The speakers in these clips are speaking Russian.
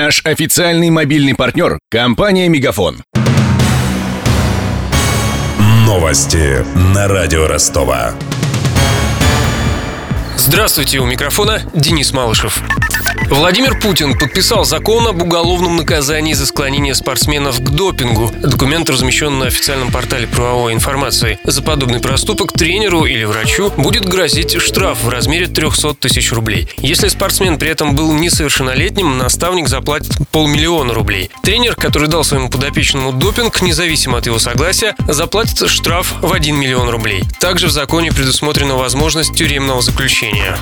Наш официальный мобильный партнер – компания «Мегафон». Новости на радио Ростова. Здравствуйте, у микрофона Денис Малышев. Владимир Путин подписал закон об уголовном наказании за склонение спортсменов к допингу. Документ размещен на официальном портале правовой информации. За подобный проступок тренеру или врачу будет грозить штраф в размере 300 тысяч рублей. Если спортсмен при этом был несовершеннолетним, наставник заплатит полмиллиона рублей. Тренер, который дал своему подопечному допинг, независимо от его согласия, заплатит штраф в 1 миллион рублей. Также в законе предусмотрена возможность тюремного заключения.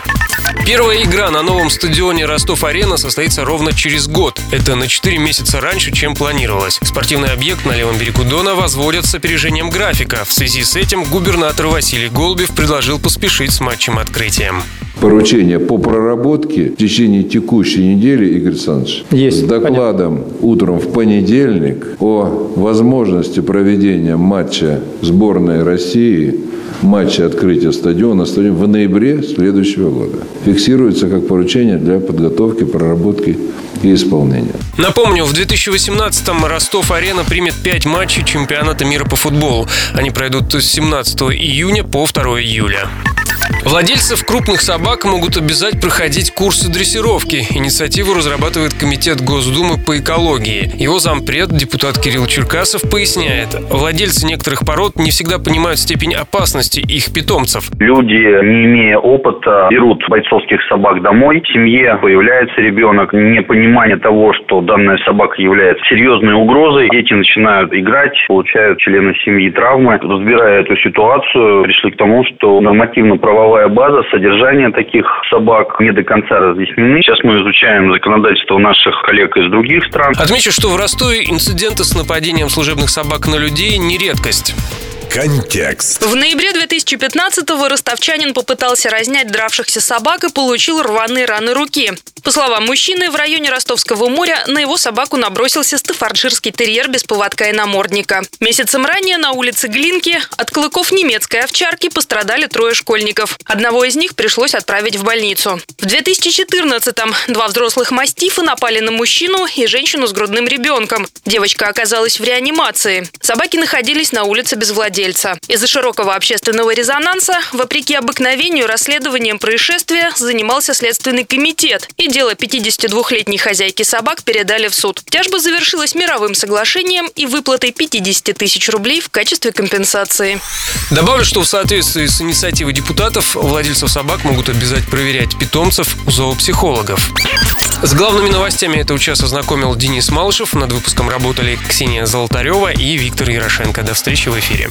Первая игра на новом стадионе Ростов-Арена состоится ровно через год. Это на 4 месяца раньше, чем планировалось. Спортивный объект на левом берегу Дона возводят с опережением графика. В связи с этим губернатор Василий Голубев предложил поспешить с матчем открытием поручение по проработке в течение текущей недели, Игорь Александрович, Есть. с докладом Понятно. утром в понедельник о возможности проведения матча сборной России матча открытия стадиона, стадион в ноябре следующего года. Фиксируется как поручение для подготовки, проработки и исполнения. Напомню, в 2018-м Ростов-Арена примет 5 матчей чемпионата мира по футболу. Они пройдут с 17 июня по 2 июля. Владельцев крупных собак могут обязать проходить курсы дрессировки. Инициативу разрабатывает Комитет Госдумы по экологии. Его зампред, депутат Кирилл Черкасов, поясняет, владельцы некоторых пород не всегда понимают степень опасности их питомцев. Люди, не имея опыта, берут бойцовских собак домой. В семье появляется ребенок, непонимание того, что данная собака является серьезной угрозой. Дети начинают играть, получают члены семьи травмы. Разбирая эту ситуацию, пришли к тому, что нормативно правовая база, содержание таких собак не до конца разъяснены. Сейчас мы изучаем законодательство наших коллег из других стран. Отмечу, что в Ростове инциденты с нападением служебных собак на людей не редкость. Контекст. В ноябре 2015-го ростовчанин попытался разнять дравшихся собак и получил рваные раны руки. По словам мужчины, в районе Ростовского моря на его собаку набросился стафарджирский терьер без поводка и намордника. Месяцем ранее на улице Глинки от клыков немецкой овчарки пострадали трое школьников. Одного из них пришлось отправить в больницу. В 2014-м два взрослых мастифа напали на мужчину и женщину с грудным ребенком. Девочка оказалась в реанимации. Собаки находились на улице без владельца. Из-за широкого общественного резонанса, вопреки обыкновению, расследованием происшествия занимался Следственный комитет и дело 52-летней хозяйки собак передали в суд. Тяжба завершилась мировым соглашением и выплатой 50 тысяч рублей в качестве компенсации. Добавлю, что в соответствии с инициативой депутатов владельцев собак могут обязать проверять питомцев у зоопсихологов. С главными новостями этого часа ознакомил Денис Малышев. Над выпуском работали Ксения Золотарева и Виктор Ярошенко. До встречи в эфире.